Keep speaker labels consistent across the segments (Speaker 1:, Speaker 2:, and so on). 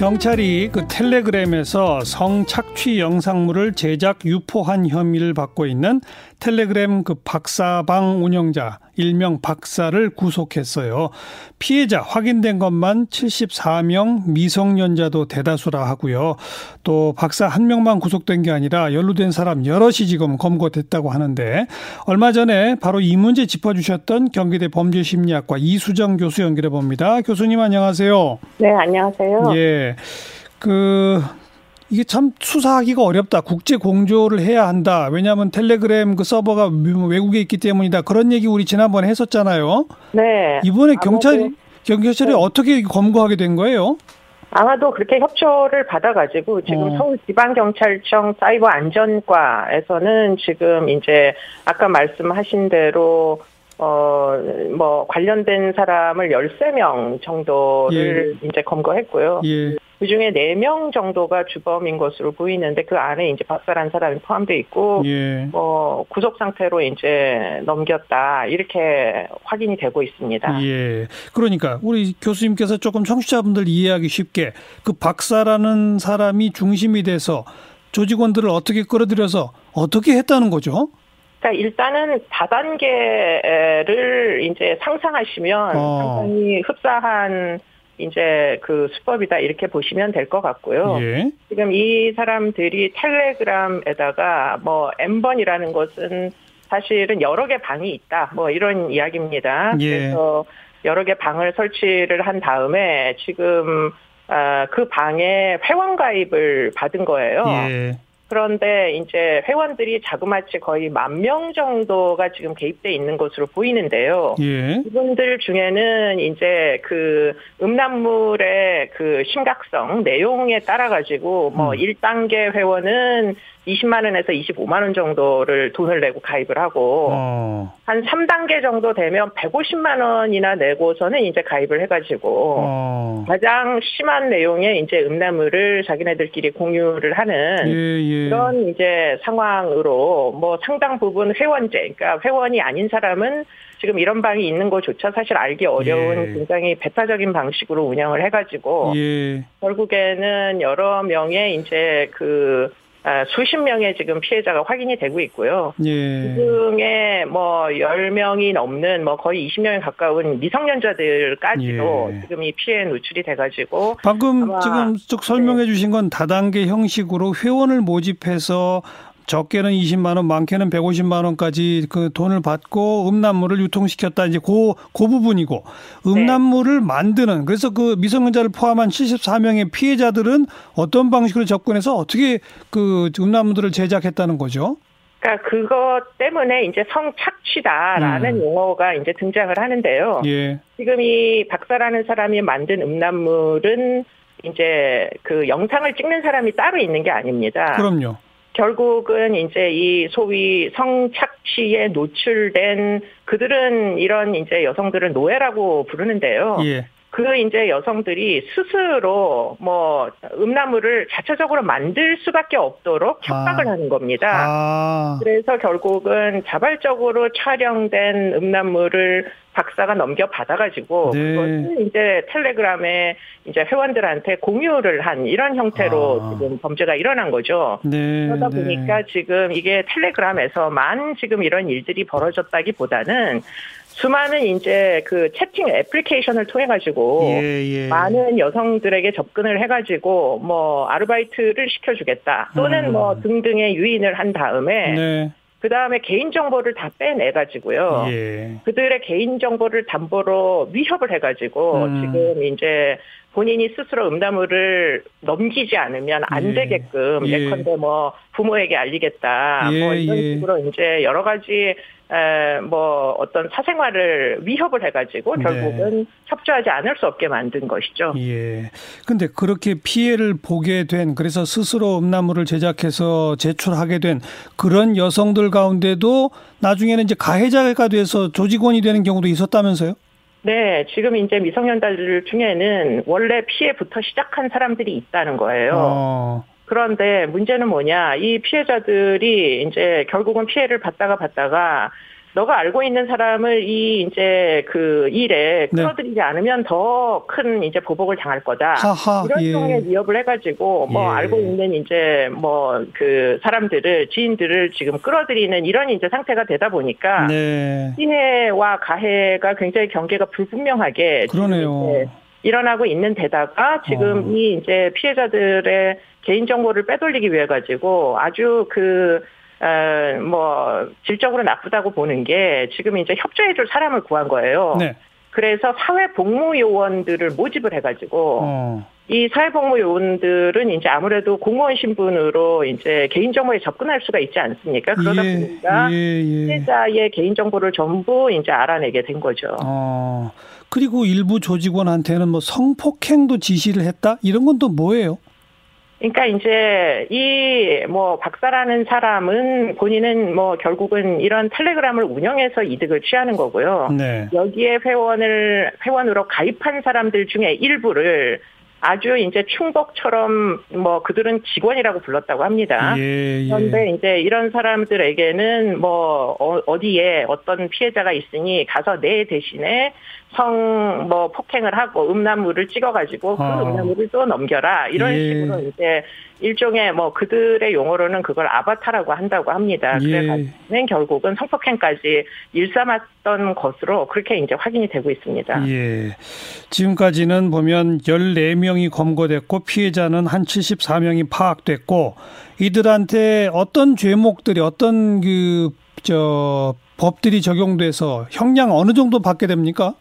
Speaker 1: 경찰이 그 텔레그램에서 성착취 영상물을 제작 유포한 혐의를 받고 있는 텔레그램 그 박사방 운영자 일명 박사를 구속했어요. 피해자 확인된 것만 74명 미성년자도 대다수라 하고요. 또 박사 한 명만 구속된 게 아니라 연루된 사람 여럿이 지금 검거됐다고 하는데 얼마 전에 바로 이 문제 짚어주셨던 경기대 범죄심리학과 이수정 교수 연결해 봅니다. 교수님 안녕하세요.
Speaker 2: 네, 안녕하세요.
Speaker 1: 예. 그 이게 참 수사하기가 어렵다. 국제 공조를 해야 한다. 왜냐하면 텔레그램 그 서버가 외국에 있기 때문이다. 그런 얘기 우리 지난번에 했었잖아요.
Speaker 2: 네.
Speaker 1: 이번에 경찰 경찰이 네. 어떻게 검거하게 된 거예요?
Speaker 2: 아마도 그렇게 협조를 받아가지고 지금 어. 서울지방경찰청 사이버 안전과에서는 지금 이제 아까 말씀하신 대로 어, 뭐, 관련된 사람을 13명 정도를 예. 이제 검거했고요. 예. 그 중에 4명 정도가 주범인 것으로 보이는데 그 안에 이제 박살한 사람이 포함되어 있고, 예. 뭐, 구속 상태로 이제 넘겼다. 이렇게 확인이 되고 있습니다.
Speaker 1: 예. 그러니까 우리 교수님께서 조금 청취자분들 이해하기 쉽게 그 박사라는 사람이 중심이 돼서 조직원들을 어떻게 끌어들여서 어떻게 했다는 거죠?
Speaker 2: 그러니까 일단은 다단계를 이제 상상하시면 어. 상당히 흡사한 이제 그 수법이다 이렇게 보시면 될 것 같고요. 예. 지금 이 사람들이 텔레그램에다가 뭐 M번이라는 것은 사실은 여러 개 방이 있다. 뭐 이런 이야기입니다. 예. 그래서 여러 개 방을 설치를 한 다음에 지금 아, 그 방에 회원 가입을 받은 거예요. 예. 그런데 이제 회원들이 자그마치 거의 만 명 정도가 지금 개입돼 있는 것으로 보이는데요. 예. 이분들 중에는 이제 그 음란물의 그 심각성 내용에 따라 가지고 뭐 음. 1단계 회원은 20만 원에서 25만 원 정도를 돈을 내고 가입을 하고 어. 한 3단계 정도 되면 150만 원이나 내고서는 이제 가입을 해가지고 어. 가장 심한 내용의 이제 음란물을 자기네들끼리 공유를 하는 예, 예. 그런 이제 상황으로 뭐 상당 부분 회원제, 그러니까 회원이 아닌 사람은 지금 이런 방이 있는 것조차 사실 알기 어려운 예. 굉장히 배타적인 방식으로 운영을 해가지고 예. 결국에는 여러 명의 이제 그 아, 수십 명의 지금 피해자가 확인이 되고 있고요. 예. 그중에 뭐 10명이 넘는 뭐 거의 20명에 가까운 미성년자들까지도 예. 지금 이 피해에 노출이 돼가지고.
Speaker 1: 방금 지금 쭉 설명해 주신 건 다단계 형식으로 회원을 모집해서 적게는 20만 원, 많게는 150만 원까지 그 돈을 받고 음란물을 유통시켰다 이제 그, 그 부분이고 음란물을 네. 만드는 그래서 그 미성년자를 포함한 74명의 피해자들은 어떤 방식으로 접근해서 어떻게 그 음란물들을 제작했다는 거죠?
Speaker 2: 그러니까 그것 때문에 이제 성착취다라는 음. 용어가 이제 등장을 하는데요. 예. 지금 이 박사라는 사람이 만든 음란물은 이제 그 영상을 찍는 사람이 따로 있는 게 아닙니다.
Speaker 1: 그럼요.
Speaker 2: 결국은 이제 이 소위 성착취에 노출된 그들은 이런 이제 여성들을 노예라고 부르는데요. 예. 그 이제 여성들이 스스로 뭐 음란물을 자체적으로 만들 수밖에 없도록 협박을 아. 하는 겁니다. 아. 그래서 결국은 자발적으로 촬영된 음란물을 박사가 넘겨 받아가지고 네. 그것을 이제 텔레그램에 이제 회원들한테 공유를 한 이런 형태로 아. 지금 범죄가 일어난 거죠. 네. 그러다 네. 보니까 지금 이게 텔레그램에서만 지금 이런 일들이 벌어졌다기보다는 수많은 이제 그 채팅 애플리케이션을 통해 가지고 예, 예. 많은 여성들에게 접근을 해 가지고 뭐 아르바이트를 시켜 주겠다 또는 음. 뭐 등등의 유인을 한 다음에 네. 그 다음에 개인정보를 다 빼내가지고요. 예. 그들의 개인정보를 담보로 위협을 해가지고 음. 지금 이제 본인이 스스로 음란물을 넘기지 않으면 안 예. 되게끔 예. 예컨대 뭐 부모에게 알리겠다. 뭐 예. 뭐 이런 예. 식으로 이제 여러 가지 에, 뭐 어떤 사생활을 위협을 해가지고 네. 결국은 네. 협조하지 않을 수 없게 만든 것이죠.
Speaker 1: 예. 근데 그렇게 피해를 보게 된 그래서 스스로 음란물을 제작해서 제출하게 된 그런 여성들 가운데도 나중에는 이제 가해자가 돼서 조직원이 되는 경우도 있었다면서요?
Speaker 2: 네, 지금 이제 미성년자들 중에는 원래 피해부터 시작한 사람들이 있다는 거예요. 어. 그런데 문제는 뭐냐, 이 피해자들이 이제 결국은 피해를 받다가 받다가 너가 알고 있는 사람을 이 이제 그 일에 네. 끌어들이지 네. 않으면 더 큰 이제 보복을 당할 거다. 하하, 이런 예. 종의 위협을 해가지고 뭐 예. 알고 있는 이제 뭐 그 사람들을 지인들을 지금 끌어들이는 이런 이제 상태가 되다 보니까 네. 시해와 가해가 굉장히 경계가 불분명하게
Speaker 1: 그러네요.
Speaker 2: 일어나고 있는 데다가 지금 어. 이 이제 피해자들의 개인 정보를 빼돌리기 위해 가지고 아주 그 어, 뭐 질적으로 나쁘다고 보는 게 지금 이제 협조해줄 사람을 구한 거예요. 네. 그래서 사회복무요원들을 모집을 해가지고 어. 이 사회복무요원들은 이제 아무래도 공무원 신분으로 이제 개인정보에 접근할 수가 있지 않습니까? 그러다 예, 보니까 예, 예. 피해자의 개인정보를 전부 이제 알아내게 된 거죠. 어.
Speaker 1: 그리고 일부 조직원한테는 뭐 성폭행도 지시를 했다 이런 건 또 뭐예요?
Speaker 2: 그러니까 이제 이 뭐 박사라는 사람은 본인은 뭐 결국은 이런 텔레그램을 운영해서 이득을 취하는 거고요. 네. 여기에 회원을 회원으로 가입한 사람들 중에 일부를 아주 이제 충복처럼 뭐 그들은 직원이라고 불렀다고 합니다. 예, 예. 그런데 이제 이런 사람들에게는 뭐 어, 디에 어떤 피해자가 있으니 가서 내 대신에 성 뭐 폭행을 하고 음란물을 찍어가지고 그 어. 음란물을 또 넘겨라 이런 예. 식으로 이제 일종의 뭐 그들의 용어로는 그걸 아바타라고 한다고 합니다. 예. 그래서 결국은 성폭행까지 일삼았던 것으로 그렇게 이제 확인이 되고 있습니다.
Speaker 1: 예. 지금까지는 보면 14명이 검거됐고 피해자는 한 74명이 파악됐고 이들한테 어떤 죄목들이 어떤 그 저 법들이 적용돼서 형량 어느 정도 받게 됩니까?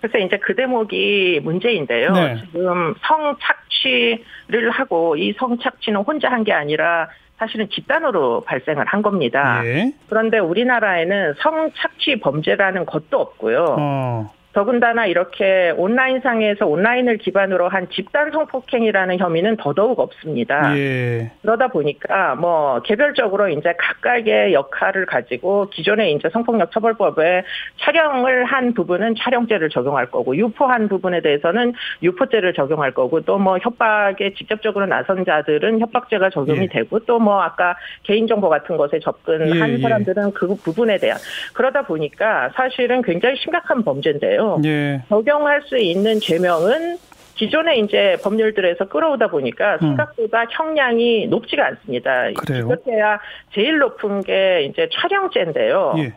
Speaker 2: 그래서 이제 그 대목이 문제인데요. 네. 지금 성착취를 하고 이 성착취는 혼자 한 게 아니라 사실은 집단으로 발생을 한 겁니다. 네. 그런데 우리나라에는 성착취 범죄라는 것도 없고요. 어. 더군다나 이렇게 온라인상에서 온라인을 기반으로 한 집단 성폭행이라는 혐의는 더더욱 없습니다. 예. 그러다 보니까 뭐 개별적으로 이제 각각의 역할을 가지고 기존의 이제 성폭력 처벌법에 촬영을 한 부분은 촬영죄를 적용할 거고 유포한 부분에 대해서는 유포죄를 적용할 거고 또 뭐 협박에 직접적으로 나선 자들은 협박죄가 적용이 예. 되고 또 뭐 아까 개인정보 같은 것에 접근한 예, 예. 사람들은 그 부분에 대한 그러다 보니까 사실은 굉장히 심각한 범죄인데요. 있는데요. 예. 적용할 수 있는 죄명은 기존의 이제 법률들에서 끌어오다 보니까 음. 생각보다 음. 형량이 높지가 않습니다.
Speaker 1: 그래요?
Speaker 2: 그렇게야 제일 높은 게 이제 촬영죄인데요. 예.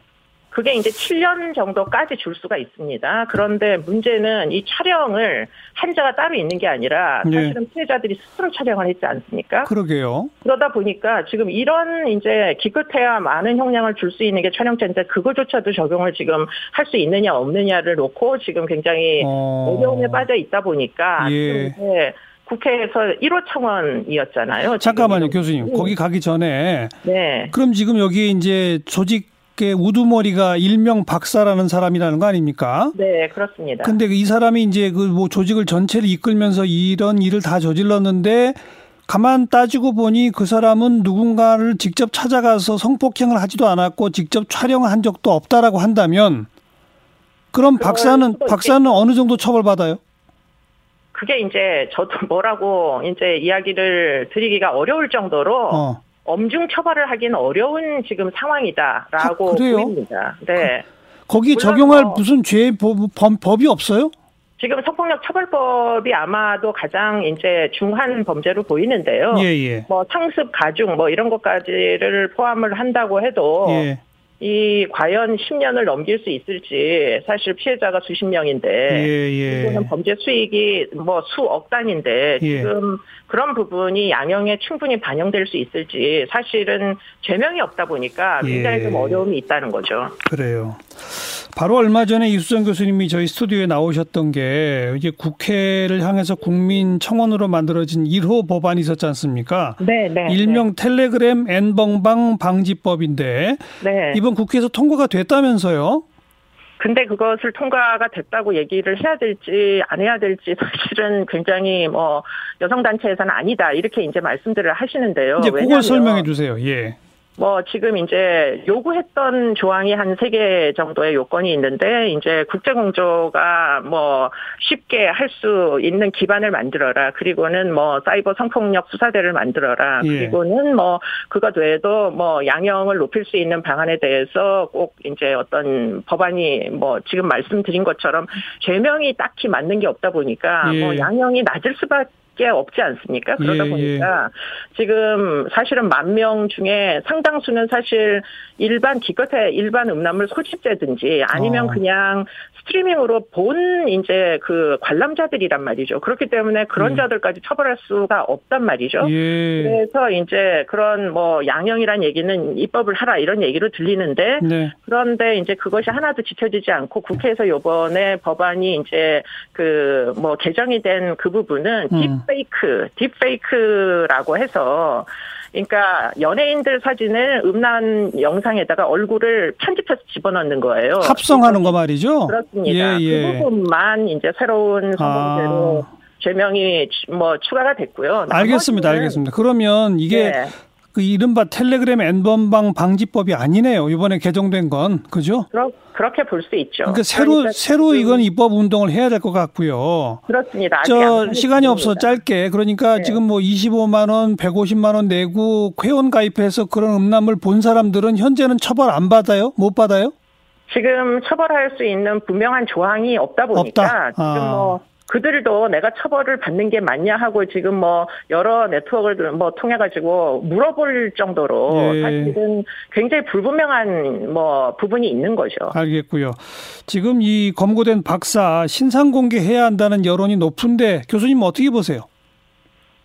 Speaker 2: 그게 이제 7년 정도까지 줄 수가 있습니다. 그런데 문제는 이 촬영을 한자가 따로 있는 게 아니라 네. 사실은 피해자들이 스스로 촬영을 했지 않습니까?
Speaker 1: 그러게요.
Speaker 2: 그러다 보니까 지금 이런 이제 기껏해야 많은 형량을 줄 수 있는 게 촬영죄인데 그거조차도 적용을 지금 할 수 있느냐 없느냐를 놓고 지금 굉장히 어... 려움에 빠져 있다 보니까 예. 지금 국회에서 1호 청원이었잖아요.
Speaker 1: 잠깐만요, 교수님. 음. 거기 가기 전에. 네. 그럼 지금 여기 이제 조직 우두머리가 일명 박사라는 사람이라는 거 아닙니까?
Speaker 2: 네, 그렇습니다.
Speaker 1: 근데 이 사람이 이제 그 뭐 조직을 전체를 이끌면서 이런 일을 다 저질렀는데 가만 따지고 보니 그 사람은 누군가를 직접 찾아가서 성폭행을 하지도 않았고 직접 촬영한 적도 없다라고 한다면 그럼 박사는 박사는 어느 정도 처벌받아요?
Speaker 2: 그게 이제 저도 뭐라고 이제 이야기를 드리기가 어려울 정도로 어. 엄중 처벌을 하기는 어려운 지금 상황이다라고 아, 보입니다. 네.
Speaker 1: 그, 거기 적용할 뭐 무슨 죄 법, 법이 없어요?
Speaker 2: 지금 성폭력 처벌법이 아마도 가장 이제 중한 범죄로 보이는데요. 예, 예. 뭐 상습 가중 뭐 이런 것까지를 포함을 한다고 해도 예. 이 과연 10년을 넘길 수 있을지 사실 피해자가 수십 명인데 예, 예. 이거는 범죄 수익이 뭐 수억 단인데 예. 지금 그런 부분이 양형에 충분히 반영될 수 있을지 사실은 죄명이 없다 보니까 굉장히 좀 예. 어려움이 있다는 거죠.
Speaker 1: 그래요. 바로 얼마 전에 이수정 교수님이 저희 스튜디오에 나오셨던 게 이제 국회를 향해서 국민 청원으로 만들어진 1호 법안이 있었지 않습니까? 네, 네. 일명 네. 텔레그램 N번방 방지법인데 네. 이번 국회에서 통과가 됐다면서요?
Speaker 2: 근데 그것을 통과가 됐다고 얘기를 해야 될지 안 해야 될지 사실은 굉장히 뭐 여성 단체에서는 아니다 이렇게 이제 말씀들을 하시는데요.
Speaker 1: 이제 그걸 설명해 주세요. 예.
Speaker 2: 뭐 지금 이제 요구했던 조항이 한 세 개 정도의 요건이 있는데 이제 국제 공조가 뭐 쉽게 할 수 있는 기반을 만들어라. 그리고는 뭐 사이버 성폭력 수사대를 만들어라. 예. 그리고는 뭐 그것 외에도 뭐 양형을 높일 수 있는 방안에 대해서 꼭 이제 어떤 법안이 뭐 지금 말씀드린 것처럼 죄명이 딱히 맞는 게 없다 보니까 예. 뭐 양형이 낮을 수밖에 게 없지 않습니까? 그러다 예, 예. 보니까 예. 지금 사실은 만 명 중에 상당수는 사실 일반 기껏해 일반 음란물 소집자든지 아니면 어. 그냥 스트리밍으로 본 이제 그 관람자들이란 말이죠. 그렇기 때문에 그런 예. 자들까지 처벌할 수가 없단 말이죠. 예. 그래서 이제 그런 뭐 양형이란 얘기는 입법을 하라 이런 얘기로 들리는데 네. 그런데 이제 그것이 하나도 지켜지지 않고 국회에서 요번에 법안이 이제 그 뭐 개정이 된 그 부분은 음. 딥페이크, 딥페이크라고 해서 그러니까 연예인들 사진을 음란 영상에다가 얼굴을 편집해서 집어넣는 거예요.
Speaker 1: 합성하는 거 말이죠.
Speaker 2: 그렇습니다. 예, 예. 그 부분만 이제 새로운 성범죄로 아. 죄명이 뭐 추가가 됐고요.
Speaker 1: 알겠습니다, 알겠습니다. 그러면 이게 네. 그 이른바 텔레그램 N번방 방지법이 아니네요. 이번에 개정된 건 그죠?
Speaker 2: 그렇, 그렇게 볼 수 있죠.
Speaker 1: 그러니까 새로 그러니까 새로 이건 입법 운동을 해야 될 것 같고요.
Speaker 2: 그렇습니다.
Speaker 1: 저 시간이 없어 짧게 그러니까 네. 지금 뭐 25만 원, 150만 원 내고 회원 가입해서 그런 음란물 본 사람들은 현재는 처벌 안 받아요? 못 받아요?
Speaker 2: 지금 처벌할 수 있는 분명한 조항이 없다 보니까 없다? 지금 아. 뭐 그들도 내가 처벌을 받는 게 맞냐 하고 지금 뭐 여러 네트워크를 뭐 통해 가지고 물어볼 정도로 예. 사실은 굉장히 불분명한 뭐 부분이 있는 거죠.
Speaker 1: 알겠고요. 지금 이 검거된 박사 신상 공개해야 한다는 여론이 높은데 교수님 어떻게 보세요?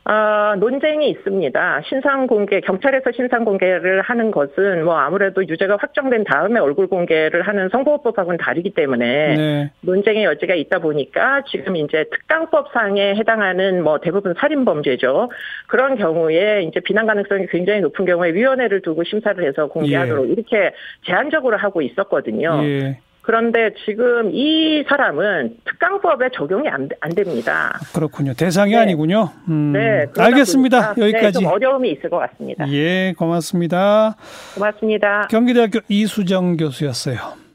Speaker 2: 어, 논쟁이 있습니다. 신상 공개, 경찰에서 신상 공개를 하는 것은 뭐 아무래도 유죄가 확정된 다음에 얼굴 공개를 하는 선거법하고는 다르기 때문에 네. 논쟁의 여지가 있다 보니까 지금 이제 특강법상에 해당하는 뭐 대부분 살인 범죄죠. 그런 경우에 이제 비난 가능성이 굉장히 높은 경우에 위원회를 두고 심사를 해서 공개하도록 예. 이렇게 제한적으로 하고 있었거든요. 예. 그런데 지금 이 사람은 특강법에 적용이 안, 안 됩니다.
Speaker 1: 그렇군요. 대상이 네. 아니군요. 음, 네. 알겠습니다. 네, 여기까지.
Speaker 2: 네, 어려움이 있을 것 같습니다.
Speaker 1: 예, 고맙습니다.
Speaker 2: 고맙습니다.
Speaker 1: 경기대학교 이수정 교수였어요.